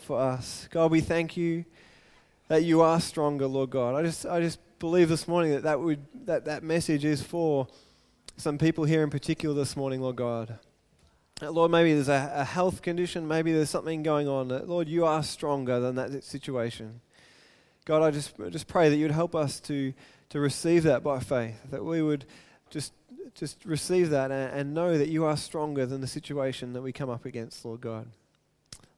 for us. God, we thank you that you are stronger, Lord God. I just, I just believe this morning that that, would, that that message is for some people here in particular this morning, Lord God. Lord, maybe there's a, a health condition, maybe there's something going on. Lord, you are stronger than that situation. God, I just, I just pray that you'd help us to, to receive that by faith, that we would just, just receive that and, and know that you are stronger than the situation that we come up against, Lord God.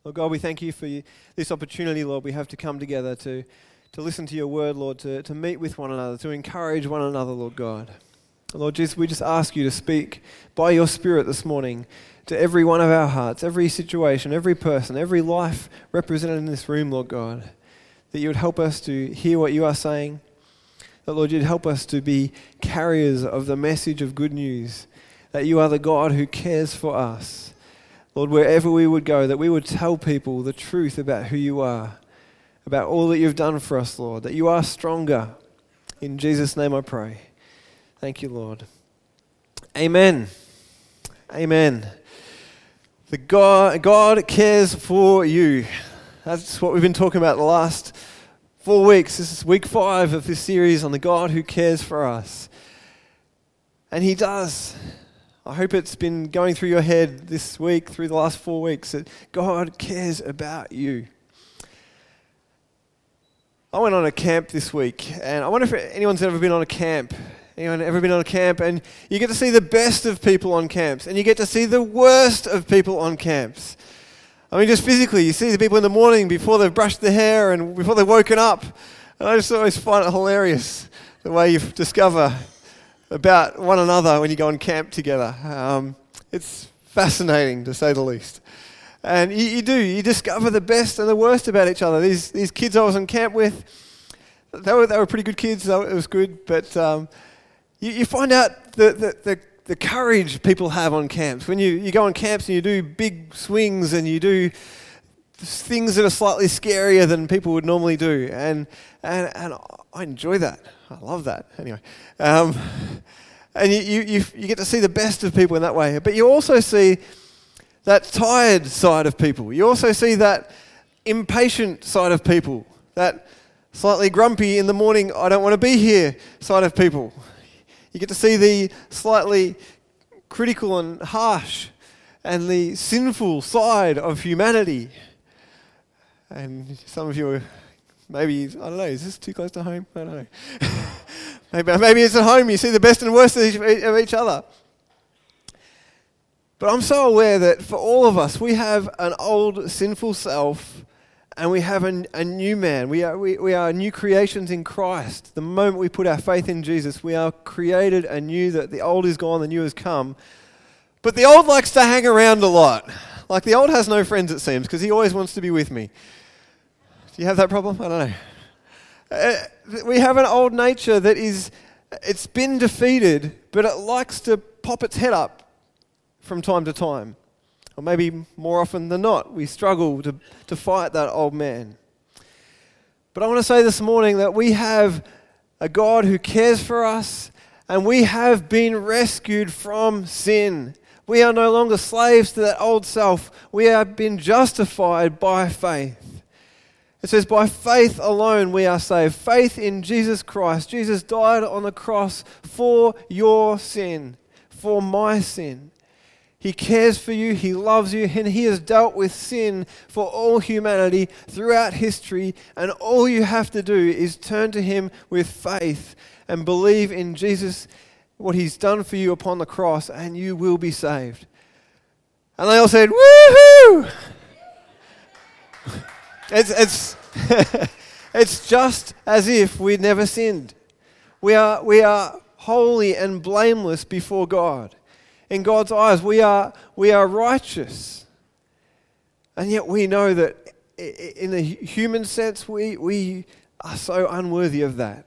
Lord God, we thank you for this opportunity, Lord, we have to come together to, to listen to your word, Lord, to, to meet with one another, to encourage one another, Lord God. Lord Jesus, we just ask you to speak by your Spirit this morning to every one of our hearts, every situation, every person, every life represented in this room, Lord God that you would help us to hear what you are saying. That, Lord, you'd help us to be carriers of the message of good news. That you are the God who cares for us. Lord, wherever we would go, that we would tell people the truth about who you are, about all that you've done for us, Lord. That you are stronger. In Jesus' name I pray. Thank you, Lord. Amen. Amen. The God, God cares for you. That's what we've been talking about the last four weeks. This is week five of this series on the God who cares for us. And He does. I hope it's been going through your head this week, through the last four weeks, that God cares about you. I went on a camp this week, and I wonder if anyone's ever been on a camp. Anyone ever been on a camp? And you get to see the best of people on camps, and you get to see the worst of people on camps. I mean, just physically, you see the people in the morning before they've brushed their hair and before they've woken up. And I just always find it hilarious the way you discover about one another when you go on camp together. Um, it's fascinating, to say the least. And you, you, do, you discover the best and the worst about each other. These, these kids I was on camp with, they were, they were pretty good kids, so it was good, but um, you, you find out the, the, the the courage people have on camps. When you, you go on camps and you do big swings and you do things that are slightly scarier than people would normally do. And, and, and I enjoy that. I love that. Anyway. Um, and you, you, you, get to see the best of people in that way. But you also see that tired side of people. You also see that impatient side of people. That slightly grumpy in the morning, I don't want to be here side of people. You get to see the slightly critical and harsh and the sinful side of humanity. And some of you are maybe, I don't know, is this too close to home? I don't know. maybe, maybe it's at home, you see the best and worst of each, of each other. But I'm so aware that for all of us, we have an old sinful self and we have a, a new man. We are, we, we are new creations in Christ. The moment we put our faith in Jesus, we are created anew, that the old is gone, the new has come. But the old likes to hang around a lot. Like the old has no friends, it seems, because he always wants to be with me. Do you have that problem? I don't know. Uh, we have an old nature that is, it's been defeated, but it likes to pop its head up from time to time. Or maybe more often than not, we struggle to, to fight that old man. But I want to say this morning that we have a God who cares for us and we have been rescued from sin. We are no longer slaves to that old self. We have been justified by faith. It says, by faith alone we are saved. Faith in Jesus Christ. Jesus died on the cross for your sin, for my sin. He cares for you, He loves you, and He has dealt with sin for all humanity throughout history. And all you have to do is turn to Him with faith and believe in Jesus, what He's done for you upon the cross, and you will be saved. And they all said, Woohoo! It's, it's, it's just as if we'd never sinned. We are, we are holy and blameless before God in God's eyes. We are, we are righteous. And yet we know that in the human sense, we, we are so unworthy of that.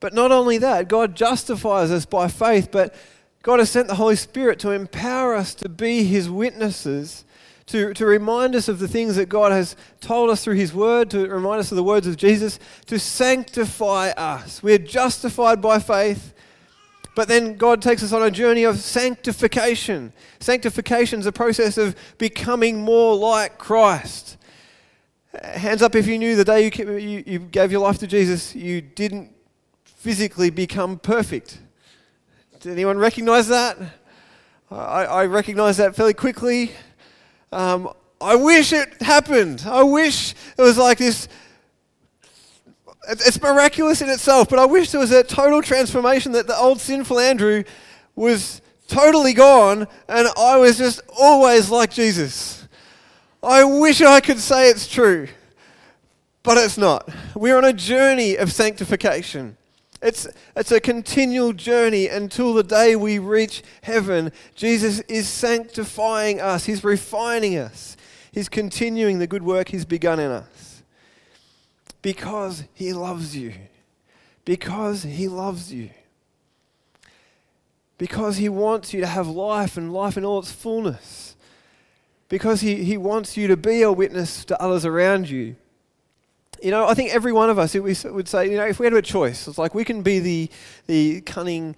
But not only that, God justifies us by faith, but God has sent the Holy Spirit to empower us to be His witnesses, to, to remind us of the things that God has told us through His Word, to remind us of the words of Jesus, to sanctify us. We are justified by faith, But then God takes us on a journey of sanctification. Sanctification is a process of becoming more like Christ. Hands up if you knew the day you, you, you gave your life to Jesus, you didn't physically become perfect. Did anyone recognize that? I, I recognize that fairly quickly. Um, I wish it happened. I wish it was like this. It's miraculous in itself, but I wish there was a total transformation that the old sinful Andrew was totally gone and I was just always like Jesus. I wish I could say it's true, but it's not. We're on a journey of sanctification. It's, it's a continual journey until the day we reach heaven. Jesus is sanctifying us, He's refining us, He's continuing the good work He's begun in us. Because He loves you. Because He loves you. Because He wants you to have life and life in all its fullness. Because He, he wants you to be a witness to others around you you know, I think every one of us would say, you know, if we had a choice, it's like we can be the, the cunning,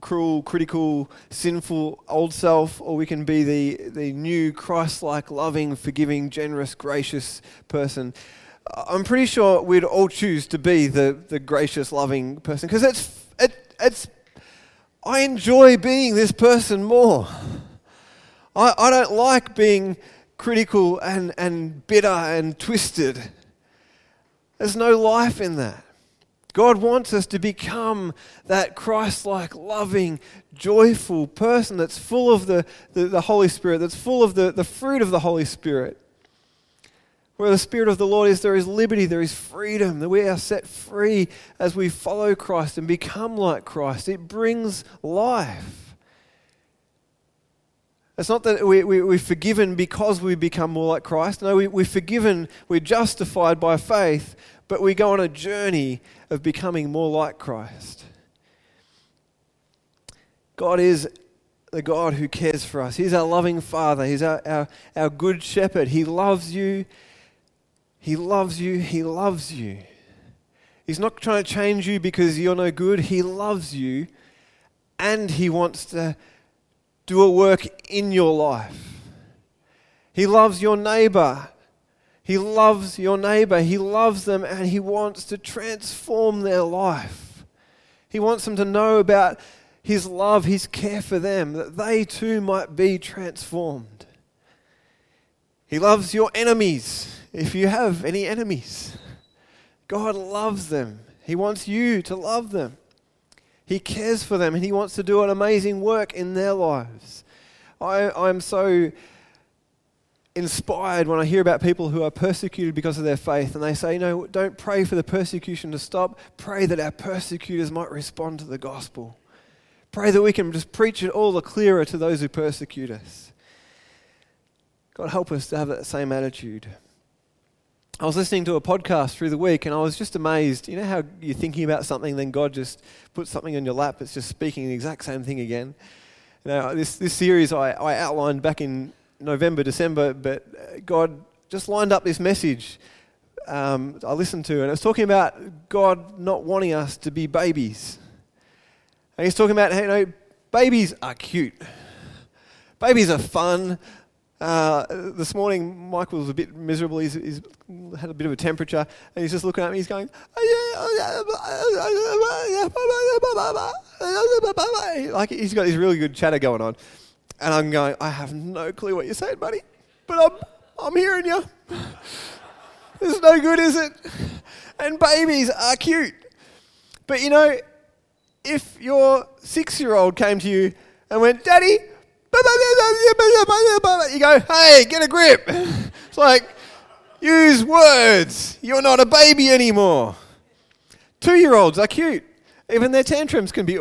cruel, critical, sinful old self, or we can be the, the new Christ like, loving, forgiving, generous, gracious person. I'm pretty sure we'd all choose to be the, the gracious, loving person because it's, it, it's, I enjoy being this person more. I, I don't like being critical and, and bitter and twisted. There's no life in that. God wants us to become that Christ like, loving, joyful person that's full of the, the, the, Holy Spirit, that's full of the, the fruit of the Holy Spirit. Where the Spirit of the Lord is, there is liberty, there is freedom, that we are set free as we follow Christ and become like Christ. It brings life. It's not that we, we, we're forgiven because we become more like Christ. No, we, we're forgiven, we're justified by faith, but we go on a journey of becoming more like Christ. God is the God who cares for us. He's our loving Father. He's our, our, our good shepherd. He loves you. He loves you. He loves you. He's not trying to change you because you're no good. He loves you and He wants to do a work in your life. He loves your neighbor he loves your neighbor. He loves them and he wants to transform their life. He wants them to know about his love, his care for them, that they too might be transformed. He loves your enemies, if you have any enemies. God loves them. He wants you to love them. He cares for them and he wants to do an amazing work in their lives. I, I'm so inspired when I hear about people who are persecuted because of their faith and they say, No, don't pray for the persecution to stop. Pray that our persecutors might respond to the gospel. Pray that we can just preach it all the clearer to those who persecute us. God, help us to have that same attitude. I was listening to a podcast through the week and I was just amazed. You know how you're thinking about something, then God just puts something on your lap, it's just speaking the exact same thing again. You know, this, this series I, I outlined back in November, December, but God just lined up this message um, I listened to, and it was talking about God not wanting us to be babies. And he's talking about, hey, you know, babies are cute. Babies are fun. Uh, this morning, Michael was a bit miserable. He's, he's, had a bit of a temperature, and he's just looking at me. He's going, like he's got this really good chatter going on. And I'm going, I have no clue what you're saying, buddy, but I'm, I'm hearing you. It's no good, is it? And babies are cute. But you know, if your six year old came to you and went, Daddy, you go, hey, get a grip. It's like, use words. You're not a baby anymore. Two year olds are cute. Even their tantrums can be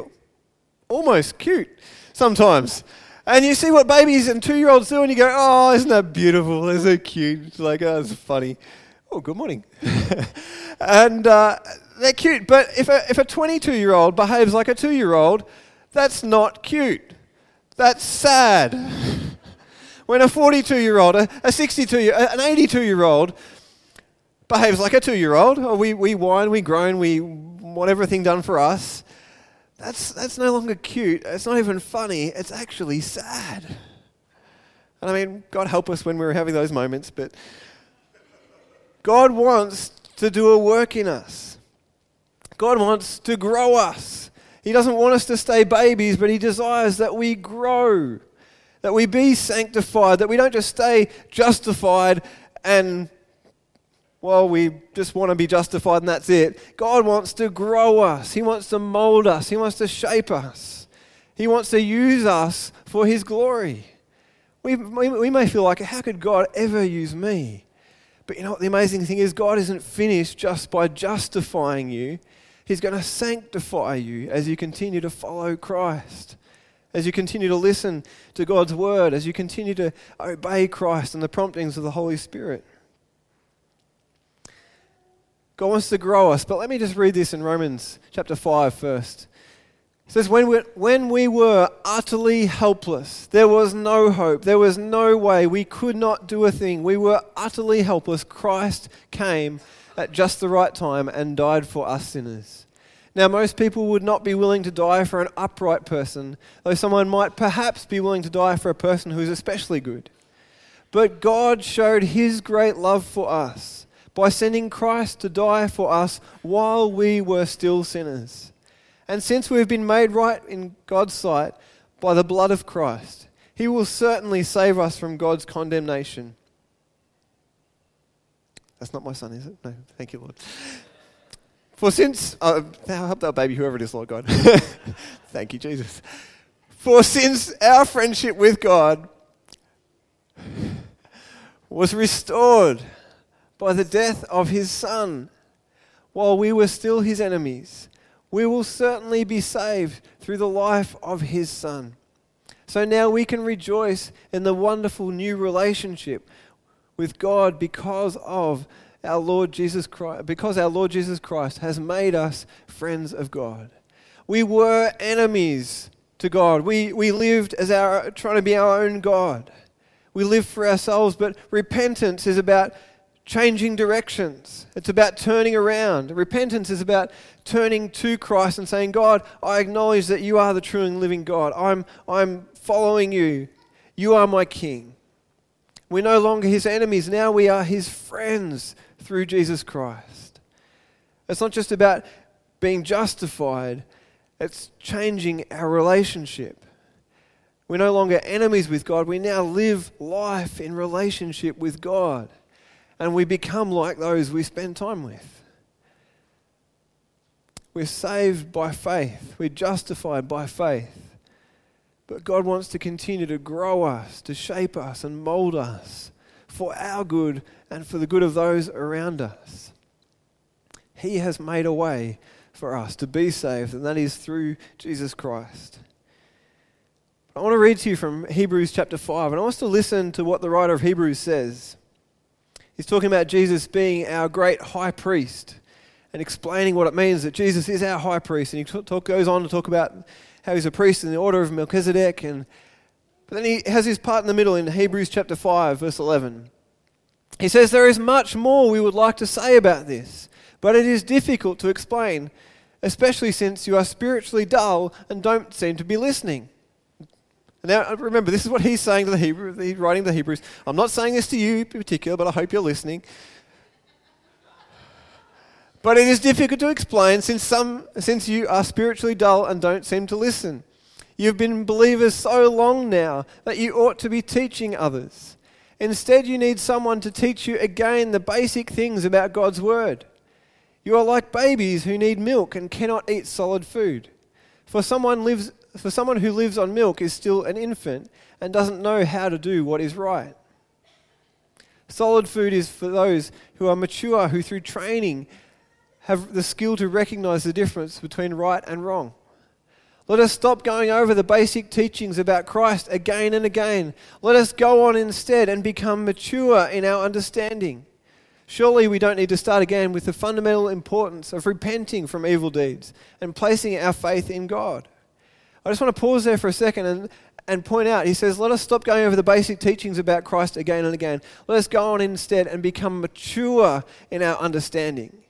almost cute sometimes. And you see what babies and two year olds do, and you go, oh, isn't that beautiful? Isn't it cute? It's like, oh, it's funny. Oh, good morning. and uh, they're cute. But if a, if a 22 year old behaves like a two year old, that's not cute. That's sad. when a 42 year old, a 62 year, an 82 year old behaves like a two year old, we, we whine, we groan, we want everything done for us, that's, that's no longer cute. It's not even funny. It's actually sad. And I mean, God help us when we're having those moments, but God wants to do a work in us. God wants to grow us. He doesn't want us to stay babies, but He desires that we grow, that we be sanctified, that we don't just stay justified and, well, we just want to be justified and that's it. God wants to grow us, He wants to mold us, He wants to shape us, He wants to use us for His glory. We, we, may feel like, how could God ever use me? But you know what the amazing thing is? God isn't finished just by justifying you. He's going to sanctify you as you continue to follow Christ, as you continue to listen to God's word, as you continue to obey Christ and the promptings of the Holy Spirit. God wants to grow us, but let me just read this in Romans chapter 5 first. It says, when we, when we were utterly helpless, there was no hope, there was no way, we could not do a thing, we were utterly helpless, Christ came at just the right time and died for us sinners. Now, most people would not be willing to die for an upright person, though someone might perhaps be willing to die for a person who is especially good. But God showed his great love for us by sending Christ to die for us while we were still sinners. And since we've been made right in God's sight by the blood of Christ, he will certainly save us from God's condemnation. That's not my son, is it? No, thank you, Lord. For since, uh, help that baby, whoever it is, Lord God. thank you, Jesus. For since our friendship with God was restored by the death of his son while we were still his enemies, we will certainly be saved through the life of his son. So now we can rejoice in the wonderful new relationship with God because of our Lord Jesus Christ, because our Lord Jesus Christ has made us friends of God. We were enemies to God. We, we lived as our trying to be our own God. We lived for ourselves, but repentance is about changing directions. It's about turning around. Repentance is about turning to Christ and saying, God, I acknowledge that you are the true and living God. I'm, I'm following you. You are my King. We're no longer his enemies. Now we are his friends through Jesus Christ. It's not just about being justified, it's changing our relationship. We're no longer enemies with God. We now live life in relationship with God. And we become like those we spend time with. We're saved by faith, we're justified by faith. But God wants to continue to grow us, to shape us, and mold us for our good and for the good of those around us. He has made a way for us to be saved, and that is through Jesus Christ. I want to read to you from Hebrews chapter 5, and I want us to listen to what the writer of Hebrews says. He's talking about Jesus being our great high priest and explaining what it means that Jesus is our high priest. And he talk, goes on to talk about how he's a priest in the order of Melchizedek. And, but then he has his part in the middle in Hebrews chapter 5, verse 11. He says, There is much more we would like to say about this, but it is difficult to explain, especially since you are spiritually dull and don't seem to be listening. Now, uh, remember, this is what he's saying to the Hebrews, he's writing to the Hebrews. I'm not saying this to you in particular, but I hope you're listening. But it is difficult to explain since, some, since you are spiritually dull and don't seem to listen. You've been believers so long now that you ought to be teaching others. Instead, you need someone to teach you again the basic things about God's Word. You are like babies who need milk and cannot eat solid food. For someone, lives, for someone who lives on milk is still an infant and doesn't know how to do what is right. Solid food is for those who are mature, who through training have the skill to recognize the difference between right and wrong. Let us stop going over the basic teachings about Christ again and again. Let us go on instead and become mature in our understanding. Surely we don't need to start again with the fundamental importance of repenting from evil deeds and placing our faith in God. I just want to pause there for a second and, and point out he says, Let us stop going over the basic teachings about Christ again and again. Let us go on instead and become mature in our understanding.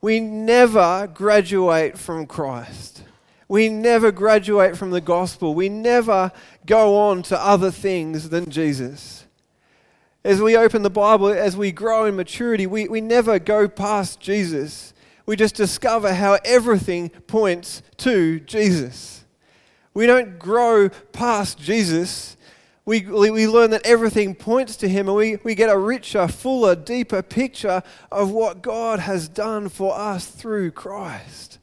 We never graduate from Christ. We never graduate from the gospel. We never go on to other things than Jesus. As we open the Bible, as we grow in maturity, we, we never go past Jesus. We just discover how everything points to Jesus. We don't grow past Jesus. We, we learn that everything points to Him, and we, we get a richer, fuller, deeper picture of what God has done for us through Christ.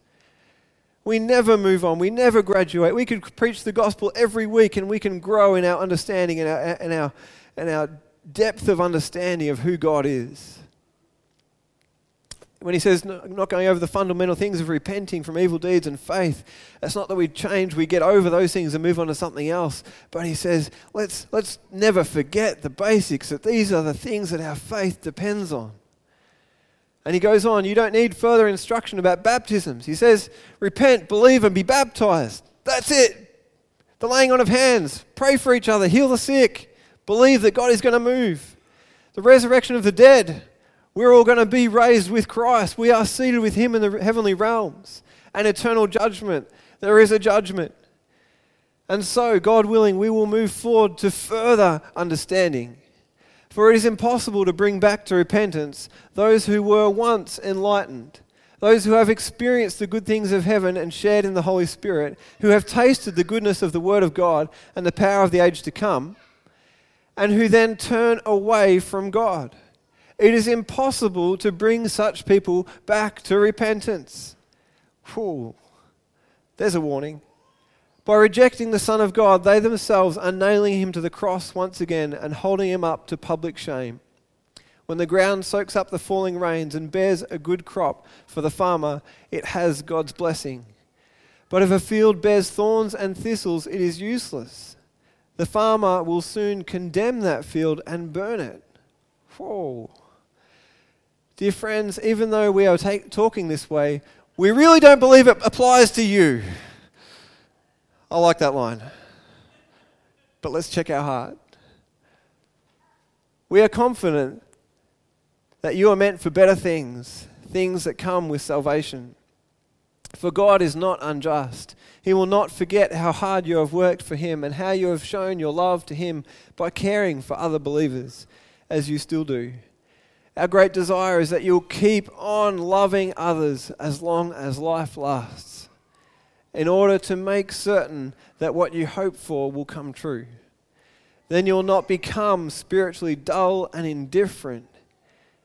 We never move on. We never graduate. We could preach the gospel every week and we can grow in our understanding and our, and our, and our depth of understanding of who God is. When he says not going over the fundamental things of repenting from evil deeds and faith, it's not that we change, we get over those things and move on to something else. But he says, let's, let's never forget the basics, that these are the things that our faith depends on. And he goes on, you don't need further instruction about baptisms. He says, repent, believe, and be baptized. That's it. The laying on of hands, pray for each other, heal the sick, believe that God is going to move. The resurrection of the dead, we're all going to be raised with Christ. We are seated with him in the heavenly realms. And eternal judgment. There is a judgment. And so, God willing, we will move forward to further understanding for it is impossible to bring back to repentance those who were once enlightened, those who have experienced the good things of heaven and shared in the Holy Spirit, who have tasted the goodness of the Word of God and the power of the age to come, and who then turn away from God. It is impossible to bring such people back to repentance. Whew. There's a warning. By rejecting the Son of God, they themselves are nailing him to the cross once again and holding him up to public shame. When the ground soaks up the falling rains and bears a good crop for the farmer, it has God's blessing. But if a field bears thorns and thistles, it is useless. The farmer will soon condemn that field and burn it. Whoa. Dear friends, even though we are talking this way, we really don't believe it applies to you. I like that line. But let's check our heart. We are confident that you are meant for better things, things that come with salvation. For God is not unjust. He will not forget how hard you have worked for Him and how you have shown your love to Him by caring for other believers, as you still do. Our great desire is that you'll keep on loving others as long as life lasts in order to make certain that what you hope for will come true. Then you'll not become spiritually dull and indifferent.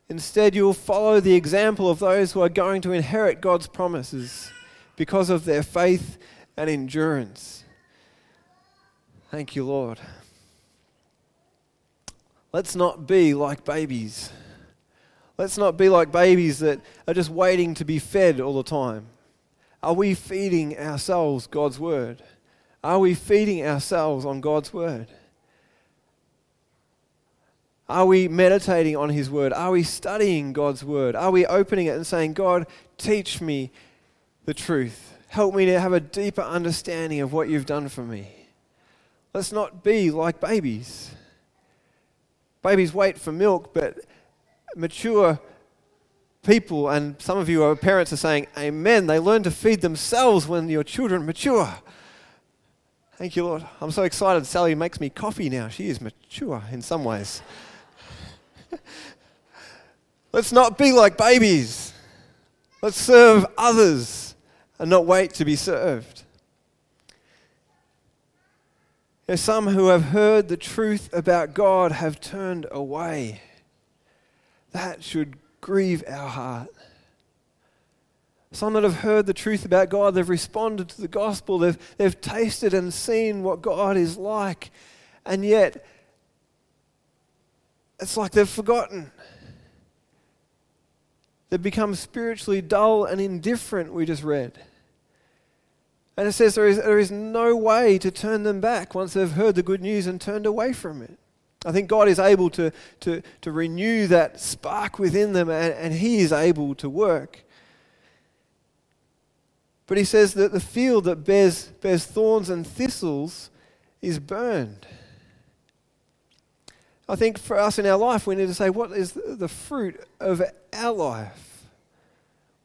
Instead, you will follow the example of those who are going to inherit God's promises because of their faith and endurance. Thank you, Lord. Let's not be like babies. Let's not be like babies that are just waiting to be fed all the time. Are we feeding ourselves God's word? Are we feeding ourselves on God's word? Are we meditating on His Word? Are we studying God's Word? Are we opening it and saying, God, teach me the truth? Help me to have a deeper understanding of what you've done for me. Let's not be like babies. Babies wait for milk, but mature people, and some of you are parents, are saying, Amen. They learn to feed themselves when your children mature. Thank you, Lord. I'm so excited. Sally makes me coffee now. She is mature in some ways. Let's not be like babies. Let's serve others and not wait to be served. There's some who have heard the truth about God have turned away. That should grieve our heart. Some that have heard the truth about God, they've responded to the gospel, they've, they've tasted and seen what God is like, and yet it's like they've forgotten. They've become spiritually dull and indifferent, we just read. And it says there is, there is no way to turn them back once they've heard the good news and turned away from it. I think God is able to, to, to renew that spark within them, and, and He is able to work. But He says that the field that bears, bears thorns and thistles is burned. I think for us in our life, we need to say, what is the fruit of our life?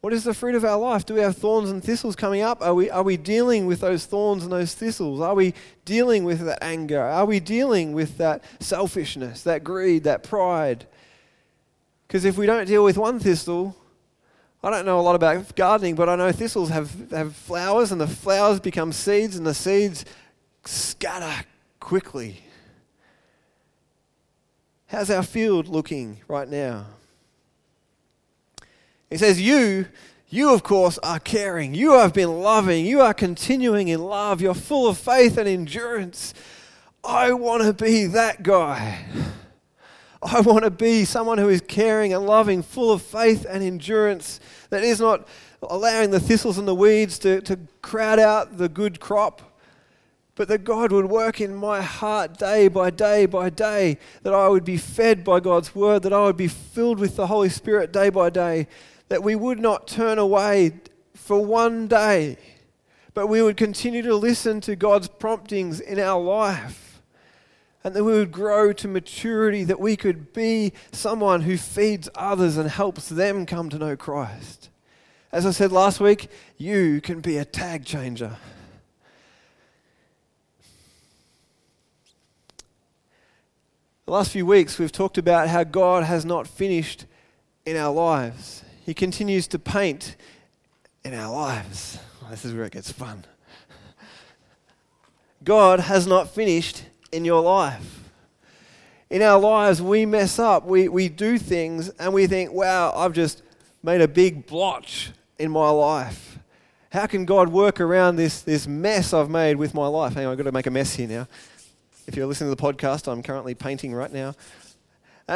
What is the fruit of our life? Do we have thorns and thistles coming up? Are we, are we dealing with those thorns and those thistles? Are we dealing with that anger? Are we dealing with that selfishness, that greed, that pride? Because if we don't deal with one thistle, I don't know a lot about gardening, but I know thistles have, have flowers, and the flowers become seeds, and the seeds scatter quickly. How's our field looking right now? He says, You, you of course, are caring. You have been loving. You are continuing in love. You're full of faith and endurance. I want to be that guy. I want to be someone who is caring and loving, full of faith and endurance, that is not allowing the thistles and the weeds to, to crowd out the good crop, but that God would work in my heart day by day by day, that I would be fed by God's word, that I would be filled with the Holy Spirit day by day, that we would not turn away for one day, but we would continue to listen to God's promptings in our life. And that we would grow to maturity, that we could be someone who feeds others and helps them come to know Christ. As I said last week, you can be a tag changer. The last few weeks, we've talked about how God has not finished in our lives. He continues to paint in our lives. This is where it gets fun. God has not finished in your life. In our lives, we mess up. We, we do things and we think, wow, I've just made a big blotch in my life. How can God work around this, this mess I've made with my life? Hang on, I've got to make a mess here now. If you're listening to the podcast, I'm currently painting right now.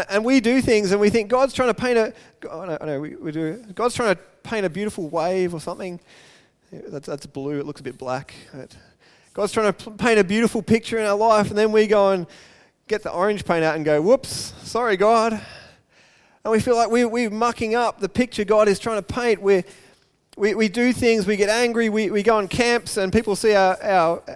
And we do things and we think God's trying to paint a, know, I know we, we do, God's trying to paint a beautiful wave or something. That's, that's blue, it looks a bit black. God's trying to paint a beautiful picture in our life, and then we go and get the orange paint out and go, whoops, sorry, God. And we feel like we, we're mucking up the picture God is trying to paint. we we, we do things, we get angry, we, we go on camps, and people see our, our uh,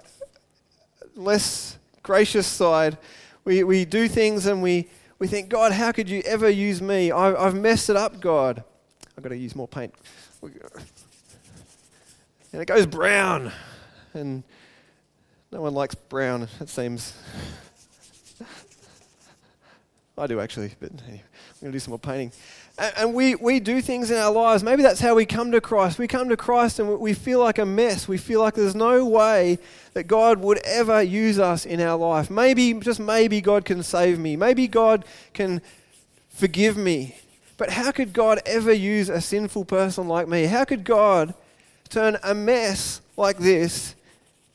less gracious side. We, we do things and we, we think, God, how could you ever use me? I've, I've messed it up, God. I've got to use more paint. And it goes brown. And no one likes brown, it seems. I do actually, but anyway, I'm going to do some more painting. And, we, we do things in our lives. Maybe that's how we come to Christ. We come to Christ and we feel like a mess. We feel like there's no way that God would ever use us in our life. Maybe, just maybe, God can save me. Maybe God can forgive me. But how could God ever use a sinful person like me? How could God turn a mess like this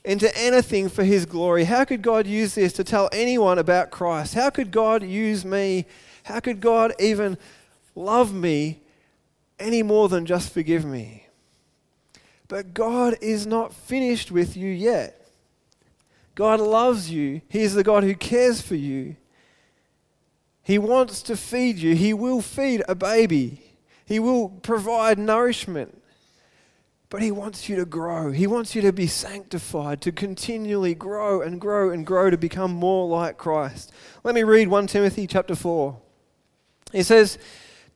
into anything for His glory? How could God use this to tell anyone about Christ? How could God use me? How could God even love me any more than just forgive me? But God is not finished with you yet. God loves you. He is the God who cares for you. He wants to feed you. He will feed a baby. He will provide nourishment. But He wants you to grow. He wants you to be sanctified, to continually grow and grow and grow to become more like Christ. Let me read 1 Timothy chapter 4. He says,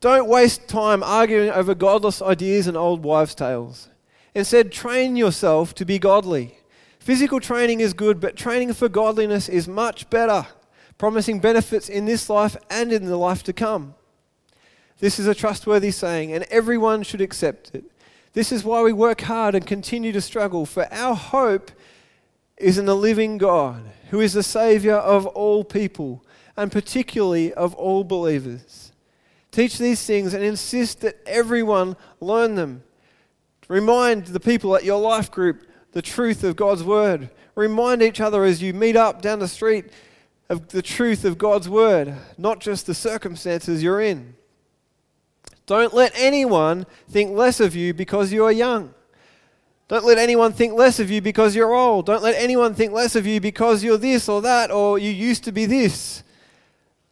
Don't waste time arguing over godless ideas and old wives' tales. Instead, train yourself to be godly. Physical training is good, but training for godliness is much better, promising benefits in this life and in the life to come. This is a trustworthy saying, and everyone should accept it. This is why we work hard and continue to struggle, for our hope is in the living God, who is the Savior of all people, and particularly of all believers. Teach these things and insist that everyone learn them. Remind the people at your life group the truth of God's word. Remind each other as you meet up down the street of the truth of God's word, not just the circumstances you're in. Don't let anyone think less of you because you are young. Don't let anyone think less of you because you're old. Don't let anyone think less of you because you're this or that or you used to be this.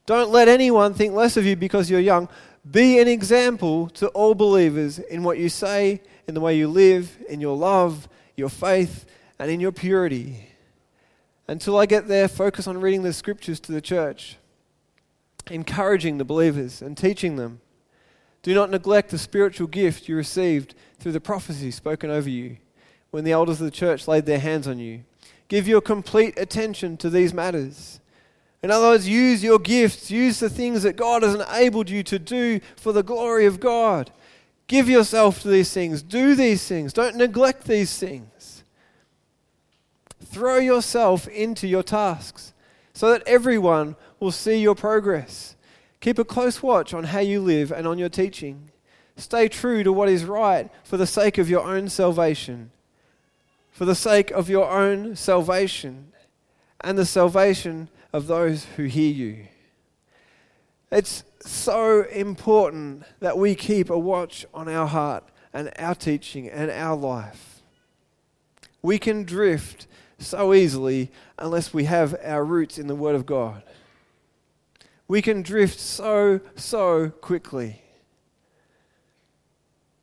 Don't let anyone think less of you because you're young. Be an example to all believers in what you say, in the way you live, in your love, your faith, and in your purity. Until I get there, focus on reading the scriptures to the church, encouraging the believers and teaching them. Do not neglect the spiritual gift you received through the prophecy spoken over you when the elders of the church laid their hands on you. Give your complete attention to these matters. In other words, use your gifts, use the things that God has enabled you to do for the glory of God. Give yourself to these things, do these things, don't neglect these things. Throw yourself into your tasks so that everyone will see your progress. Keep a close watch on how you live and on your teaching. Stay true to what is right for the sake of your own salvation. For the sake of your own salvation and the salvation of those who hear you. It's so important that we keep a watch on our heart and our teaching and our life. We can drift so easily unless we have our roots in the Word of God we can drift so, so quickly.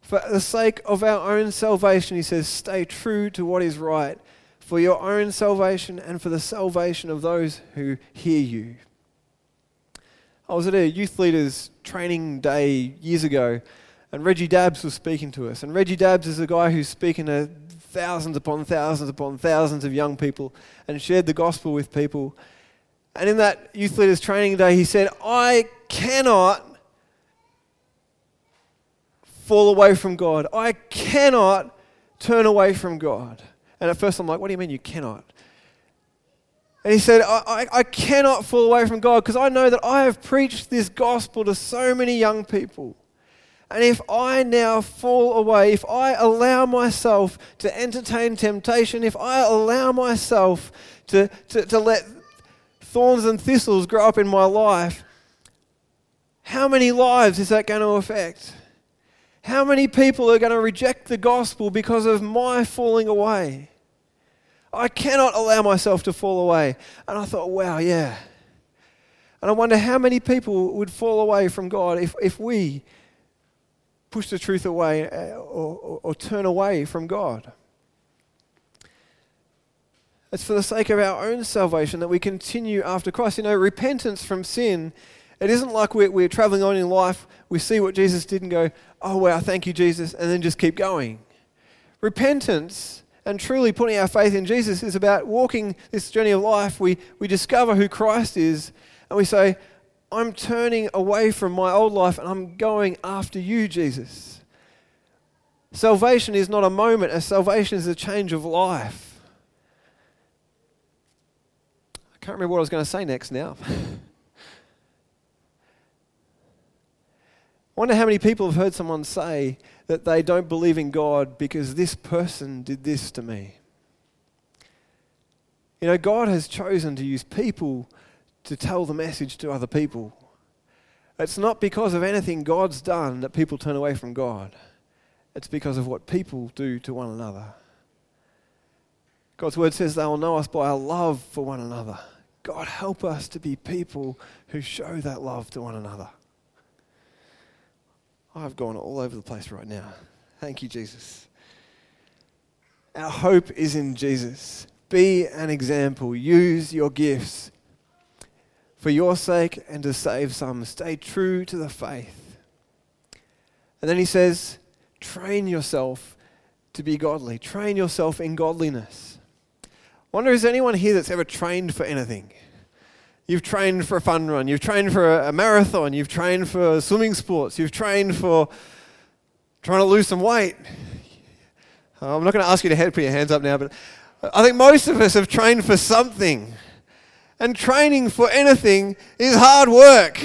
For the sake of our own salvation, he says, stay true to what is right for your own salvation and for the salvation of those who hear you. I was at a youth leaders training day years ago, and Reggie Dabbs was speaking to us. And Reggie Dabbs is a guy who's speaking to thousands upon thousands upon thousands of young people and shared the gospel with people. And in that youth leaders training day, he said, I cannot fall away from God. I cannot turn away from God. And at first I'm like, what do you mean you cannot? And he said, I, I, I cannot fall away from God because I know that I have preached this gospel to so many young people. And if I now fall away, if I allow myself to entertain temptation, if I allow myself to, to, to let thorns and thistles grow up in my life, how many lives is that going to affect? How many people are going to reject the gospel because of my falling away? I cannot allow myself to fall away. And I thought, wow, yeah. And I wonder how many people would fall away from God if, if we push the truth away uh, or, or, or turn away from God. It's for the sake of our own salvation that we continue after Christ. You know, repentance from sin, it isn't like we're, we're traveling on in life, we see what Jesus did and go, oh, wow, thank you, Jesus, and then just keep going. Repentance and truly putting our faith in Jesus is about walking this journey of life. We, we discover who Christ is, and we say, I'm turning away from my old life and I'm going after you, Jesus. Salvation is not a moment, salvation is a change of life. I can't remember what I was going to say next now. I wonder how many people have heard someone say that they don't believe in God because this person did this to me. You know, God has chosen to use people to tell the message to other people. It's not because of anything God's done that people turn away from God, it's because of what people do to one another. God's word says they will know us by our love for one another. God, help us to be people who show that love to one another. I've gone all over the place right now. Thank you, Jesus. Our hope is in Jesus. Be an example. Use your gifts for your sake and to save some. Stay true to the faith. And then he says, train yourself to be godly. Train yourself in godliness wonder is anyone here that's ever trained for anything? You've trained for a fun run, you've trained for a, marathon, you've trained for swimming sports, you've trained for trying to lose some weight. I'm not going to ask you to put your hands up now, but I think most of us have trained for something. And training for anything is hard work.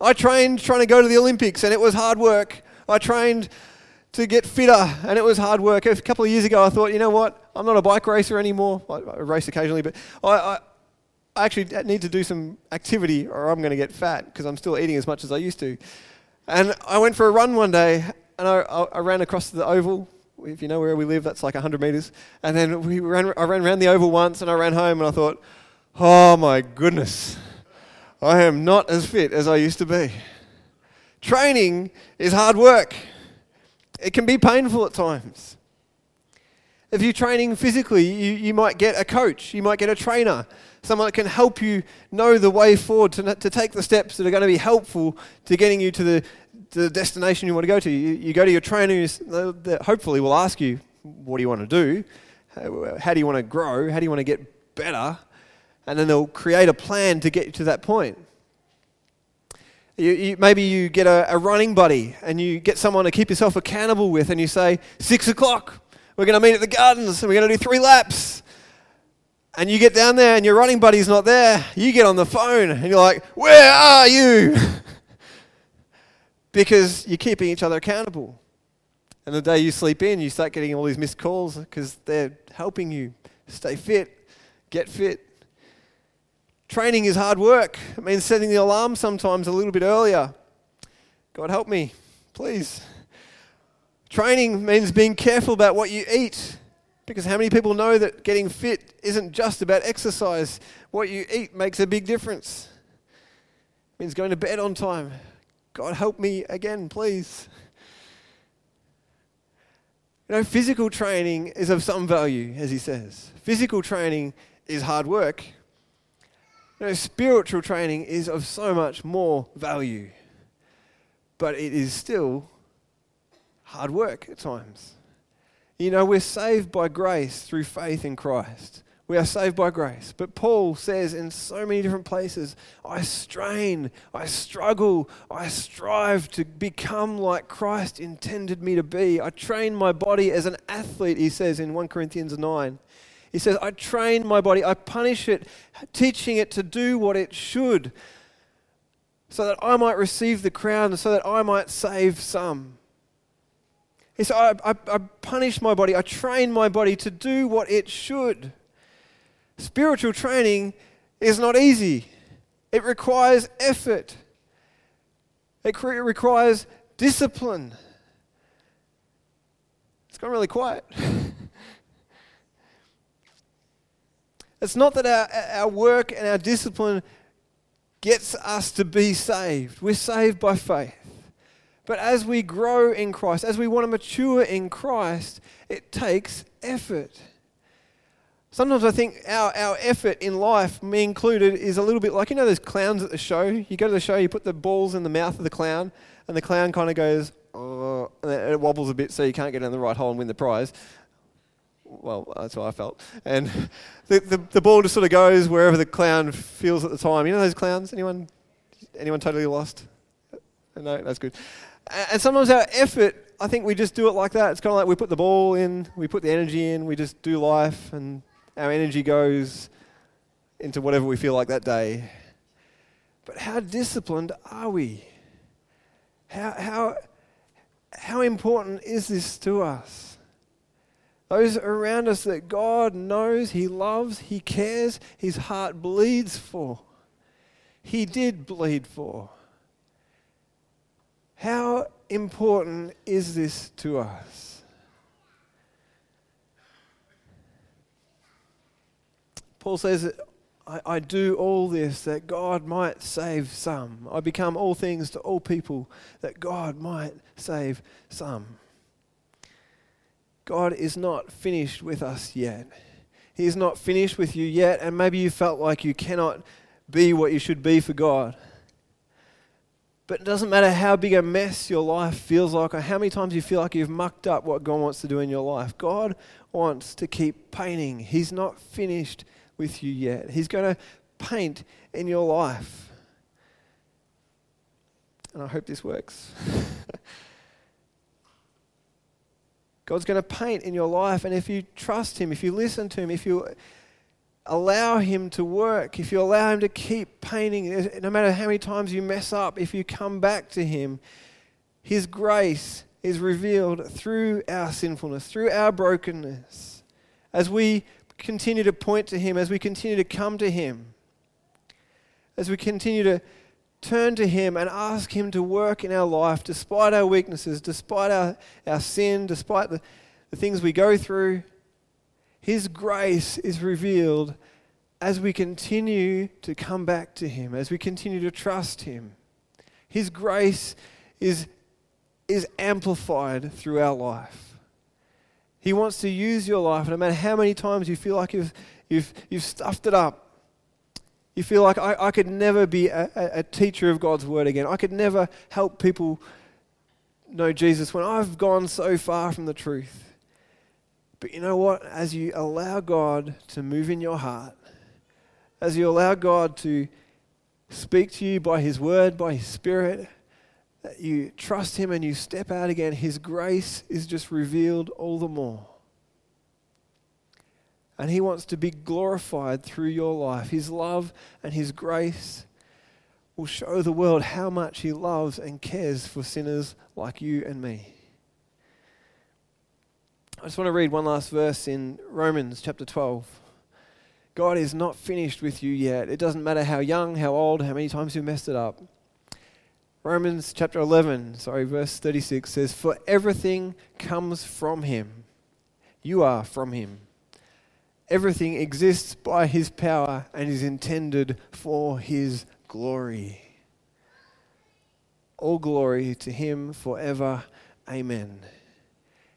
I trained trying to go to the Olympics, and it was hard work. I trained to get fitter, and it was hard work. A couple of years ago, I thought, you know what? I'm not a bike racer anymore. I, I race occasionally, but I, I, I, actually need to do some activity or I'm going to get fat because I'm still eating as much as I used to. And I went for a run one day and I, I ran across the oval. If you know where we live, that's like 100 meters. And then we ran, I ran around the oval once and I ran home and I thought, oh my goodness, I am not as fit as I used to be. Training is hard work. It can be painful at times. If you're training physically, you, you might get a coach, you might get a trainer, someone that can help you know the way forward to, to take the steps that are going to be helpful to getting you to the to the destination you want to go to. You, you go to your trainers that hopefully will ask you, what do you want to do? How, do you want to grow? How do you want to get better? And then they'll create a plan to get you to that point. You, you, maybe you get a, a, running buddy and you get someone to keep yourself accountable with, and you say, Six o'clock, we're going to meet at the gardens and we're going to do three laps. And you get down there and your running buddy's not there. You get on the phone and you're like, Where are you? because you're keeping each other accountable. And the day you sleep in, you start getting all these missed calls because they're helping you stay fit, get fit. Training is hard work. It means setting the alarm sometimes a little bit earlier. God help me, please. Training means being careful about what you eat. Because how many people know that getting fit isn't just about exercise? What you eat makes a big difference. It means going to bed on time. God help me again, please. You know, physical training is of some value, as he says. Physical training is hard work. You know, spiritual training is of so much more value, but it is still hard work at times. You know, we're saved by grace through faith in Christ. We are saved by grace. But Paul says in so many different places, I strain, I struggle, I strive to become like Christ intended me to be. I train my body as an athlete, he says in 1 Corinthians 9. He says, I train my body, I punish it, teaching it to do what it should, so that I might receive the crown, so that I might save some. He said, I, I, I punish my body, I train my body to do what it should. Spiritual training is not easy, it requires effort, it requires discipline. It's gone really quiet. It's not that our, our work and our discipline gets us to be saved. We're saved by faith. But as we grow in Christ, as we want to mature in Christ, it takes effort. Sometimes I think our, our effort in life, me included, is a little bit like you know those clowns at the show? You go to the show, you put the balls in the mouth of the clown, and the clown kind of goes, oh, and it wobbles a bit so you can't get in the right hole and win the prize. Well, that's how I felt. And the, the, the, ball just sort of goes wherever the clown feels at the time. You know those clowns? Anyone, anyone totally lost? No, that's good. And sometimes our effort, I think we just do it like that. It's kind of like we put the ball in, we put the energy in, we just do life, and our energy goes into whatever we feel like that day. But how disciplined are we? How, how, how important is this to us? Those around us that God knows, He loves, He cares, His heart bleeds for. He did bleed for. How important is this to us? Paul says, I, I, do all this that God might save some. I become all things to all people that God might save some. God is not finished with us yet. He is not finished with you yet, and maybe you felt like you cannot be what you should be for God. But it doesn't matter how big a mess your life feels like or how many times you feel like you've mucked up what God wants to do in your life. God wants to keep painting. He's not finished with you yet. He's going to paint in your life. And I hope this works. God's going to paint in your life. And if you trust Him, if you listen to Him, if you allow Him to work, if you allow Him to keep painting, no matter how many times you mess up, if you come back to Him, His grace is revealed through our sinfulness, through our brokenness. As we continue to point to Him, as we continue to come to Him, as we continue to turn to Him and ask Him to work in our life despite our weaknesses, despite our, our sin, despite the, the things we go through. His grace is revealed as we continue to come back to Him, as we continue to trust Him. His grace is, is amplified through our life. He wants to use your life, no matter how many times you feel like you've, you've, you've stuffed it up you feel like I, I could never be a, a, teacher of God's word again. I could never help people know Jesus when I've gone so far from the truth. But you know what? As you allow God to move in your heart, as you allow God to speak to you by His Word, by His Spirit, that you trust Him and you step out again, His grace is just revealed all the more. And He wants to be glorified through your life. His love and His grace will show the world how much He loves and cares for sinners like you and me. I just want to read one last verse in Romans chapter 12. God is not finished with you yet. It doesn't matter how young, how old, how many times you messed it up. Romans chapter 11, sorry, verse 36 says, For everything comes from him. You are from him. Everything exists by his power and is intended for his glory. All glory to him forever. Amen.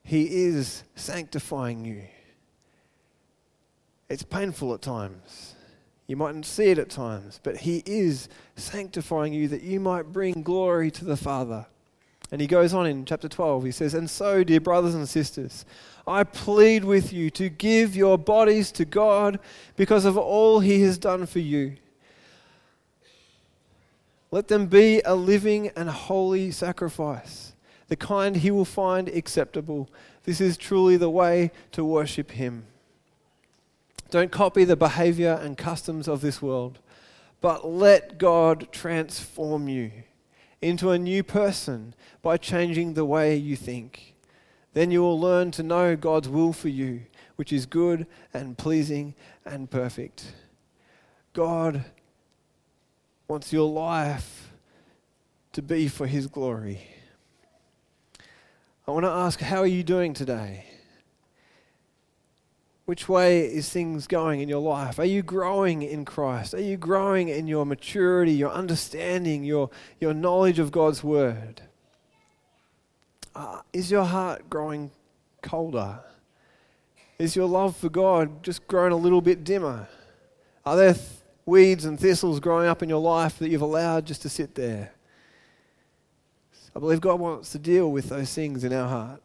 He is sanctifying you. It's painful at times. You mightn't see it at times, but He is sanctifying you that you might bring glory to the Father. And he goes on in chapter 12, he says, And so, dear brothers and sisters, I plead with you to give your bodies to God because of all He has done for you. Let them be a living and holy sacrifice, the kind He will find acceptable. This is truly the way to worship Him. Don't copy the behavior and customs of this world, but let God transform you into a new person by changing the way you think. Then you will learn to know God's will for you, which is good and pleasing and perfect. God wants your life to be for His glory. I want to ask, how are you doing today? Which way is things going in your life? Are you growing in Christ? Are you growing in your maturity, your understanding, your, your knowledge of God's Word? Uh, is your heart growing colder? Is your love for God just grown a little bit dimmer? Are there th- weeds and thistles growing up in your life that you've allowed just to sit there? I believe God wants to deal with those things in our heart.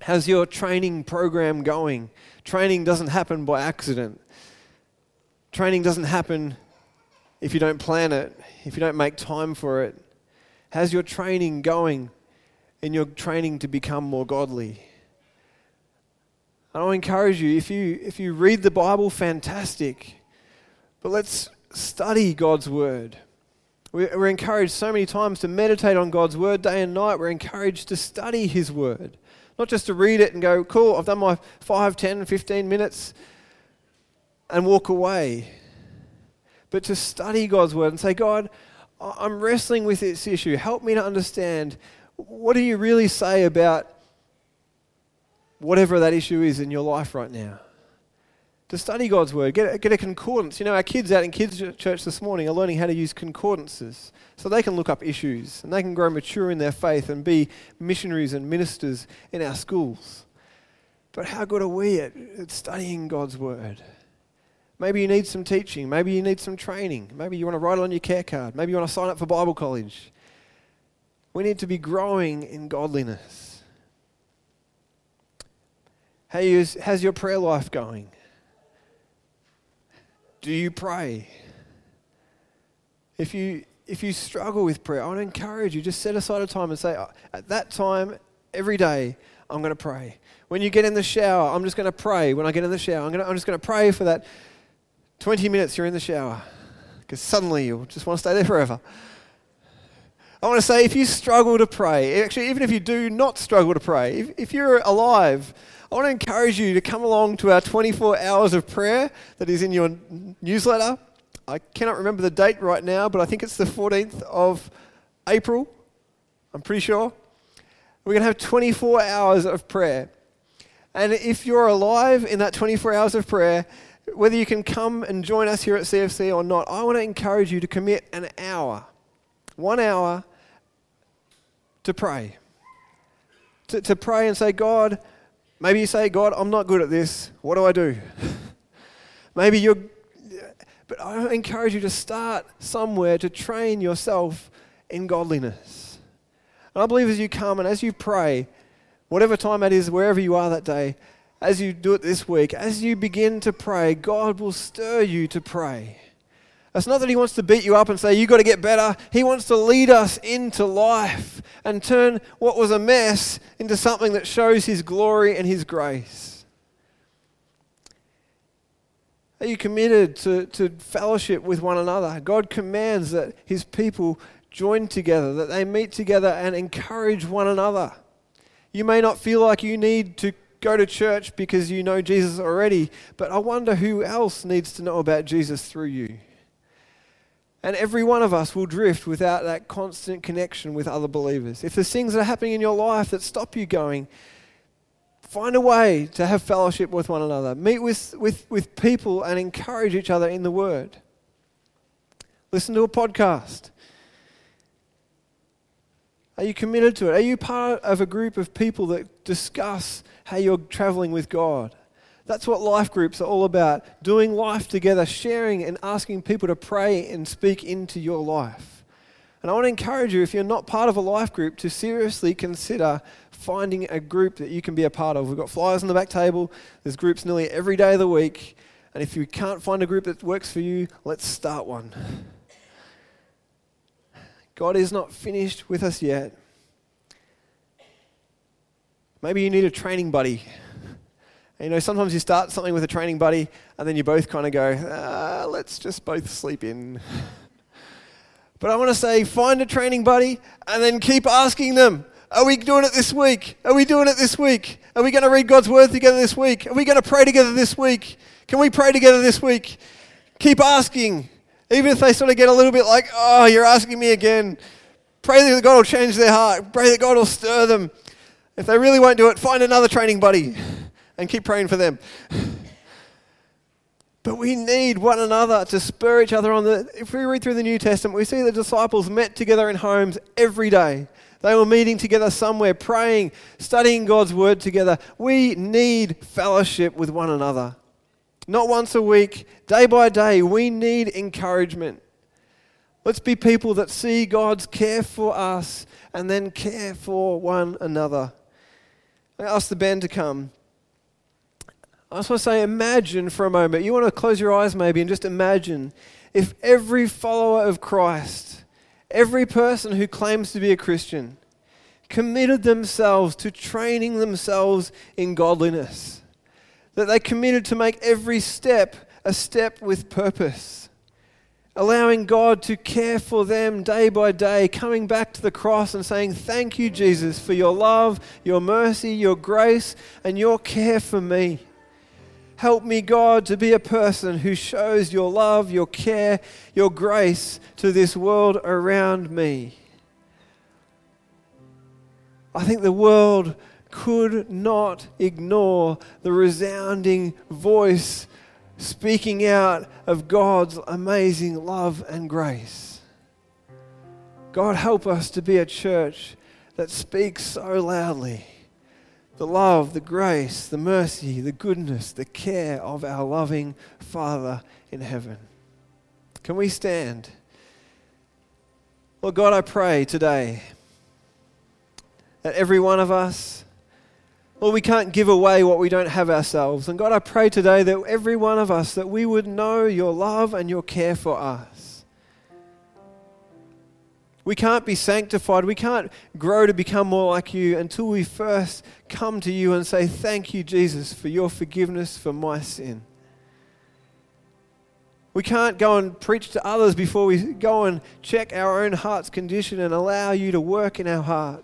How's your training program going? Training doesn't happen by accident. Training doesn't happen if you don't plan it, if you don't make time for it. How's your training going in your training to become more godly? I encourage you, if you if you read the Bible, fantastic. But let's study God's word. We're encouraged so many times to meditate on God's word day and night. We're encouraged to study His word. Not just to read it and go, cool, I've done my 5, 10, 15 minutes and walk away. But to study God's word and say, God, I'm wrestling with this issue. Help me to understand what do you really say about whatever that issue is in your life right now? To study God's word, get a, get a concordance. You know, our kids out in kids' church this morning are learning how to use concordances so they can look up issues and they can grow mature in their faith and be missionaries and ministers in our schools. But how good are we at, at studying God's word? Maybe you need some teaching. Maybe you need some training. Maybe you want to write it on your care card. Maybe you want to sign up for Bible college. We need to be growing in godliness. How's your prayer life going? Do you pray? If you if you struggle with prayer, I want to encourage you just set aside a time and say, uh, at that time, every day, I'm going to pray. When you get in the shower, I'm just going to pray. When I get in the shower, I'm, going to, I'm just going to pray for that 20 minutes you're in the shower because suddenly you'll just want to stay there forever. I want to say if you struggle to pray, actually, even if you do not struggle to pray, if, if you're alive I want to encourage you to come along to our 24 hours of prayer that is in your newsletter. I cannot remember the date right now, but I think it's the 14th of April. I'm pretty sure. We're going to have 24 hours of prayer. And if you're alive in that 24 hours of prayer, whether you can come and join us here at CFC or not, I want to encourage you to commit an hour, one hour, to pray. To, to pray and say, God, Maybe you say, God, I'm not good at this. What do I do? Maybe you're. But I encourage you to start somewhere to train yourself in godliness. And I believe as you come and as you pray, whatever time it is, wherever you are that day, as you do it this week, as you begin to pray, God will stir you to pray. It's not that He wants to beat you up and say, You've got to get better. He wants to lead us into life and turn what was a mess into something that shows His glory and His grace. Are you committed to, to fellowship with one another? God commands that His people join together, that they meet together and encourage one another. You may not feel like you need to go to church because you know Jesus already, but I wonder who else needs to know about Jesus through you. And every one of us will drift without that constant connection with other believers. If there's things that are happening in your life that stop you going, find a way to have fellowship with one another. Meet with, with, with people and encourage each other in the Word. Listen to a podcast. Are you committed to it? Are you part of a group of people that discuss how you're traveling with God? That's what life groups are all about doing life together, sharing and asking people to pray and speak into your life. And I want to encourage you, if you're not part of a life group, to seriously consider finding a group that you can be a part of. We've got flyers on the back table, there's groups nearly every day of the week. And if you can't find a group that works for you, let's start one. God is not finished with us yet. Maybe you need a training buddy. You know, sometimes you start something with a training buddy and then you both kind of go, ah, let's just both sleep in. but I want to say, find a training buddy and then keep asking them, are we doing it this week? Are we doing it this week? Are we going to read God's word together this week? Are we going to pray together this week? Can we pray together this week? Keep asking. Even if they sort of get a little bit like, oh, you're asking me again, pray that God will change their heart. Pray that God will stir them. If they really won't do it, find another training buddy and keep praying for them. But we need one another to spur each other on. The, if we read through the New Testament, we see the disciples met together in homes every day. They were meeting together somewhere, praying, studying God's word together. We need fellowship with one another not once a week, day by day. We need encouragement. Let's be people that see God's care for us and then care for one another. I ask the band to come. I just want to say, imagine for a moment. You want to close your eyes maybe and just imagine if every follower of Christ, every person who claims to be a Christian, committed themselves to training themselves in godliness that they committed to make every step a step with purpose, allowing God to care for them day by day, coming back to the cross and saying, Thank you, Jesus, for your love, your mercy, your grace, and your care for me. Help me, God, to be a person who shows your love, your care, your grace to this world around me. I think the world could not ignore the resounding voice speaking out of God's amazing love and grace. God, help us to be a church that speaks so loudly the love, the grace, the mercy, the goodness, the care of our loving Father in heaven. Can we stand? Lord God, I pray today that every one of us Lord, we can't give away what we don't have ourselves. And God, I pray today that every one of us, that we would know your love and your care for us. We can't be sanctified. We can't grow to become more like you until we first come to you and say, Thank you, Jesus, for your forgiveness for my sin. We can't go and preach to others before we go and check our own heart's condition and allow you to work in our heart.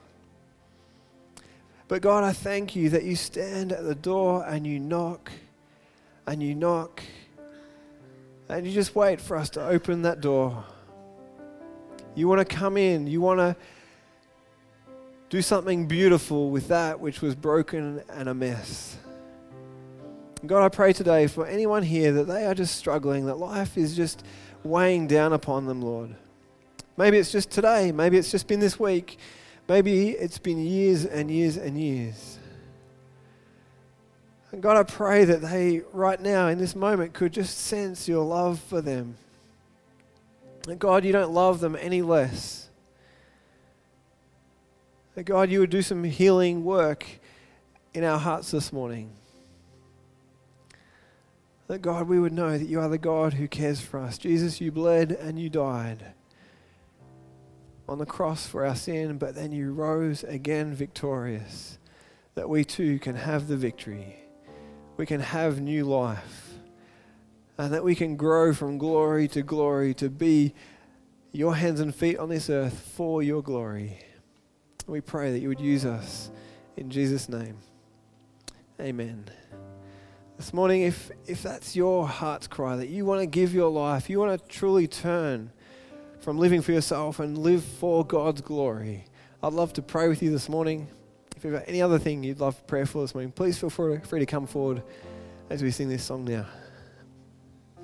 But God, I thank you that you stand at the door and you knock and you knock and you just wait for us to open that door. You want to come in, you want to do something beautiful with that which was broken and a mess. God, I pray today for anyone here that they are just struggling, that life is just weighing down upon them, Lord. Maybe it's just today, maybe it's just been this week. Maybe it's been years and years and years. And God, I pray that they, right now, in this moment, could just sense your love for them. And God, you don't love them any less. That God, you would do some healing work in our hearts this morning. That God, we would know that you are the God who cares for us. Jesus, you bled and you died on the cross for our sin, but then you rose again victorious, that we too can have the victory. We can have new life, and that we can grow from glory to glory to be your hands and feet on this earth for your glory. We pray that you would use us in Jesus' name. Amen. This morning, if, if that's your heart's cry, that you want to give your life, you want to truly turn from living for yourself and live for God's glory, I'd love to pray with you this morning. If you've got any other thing you'd love prayer for this morning, please feel free to come forward as we sing this song now.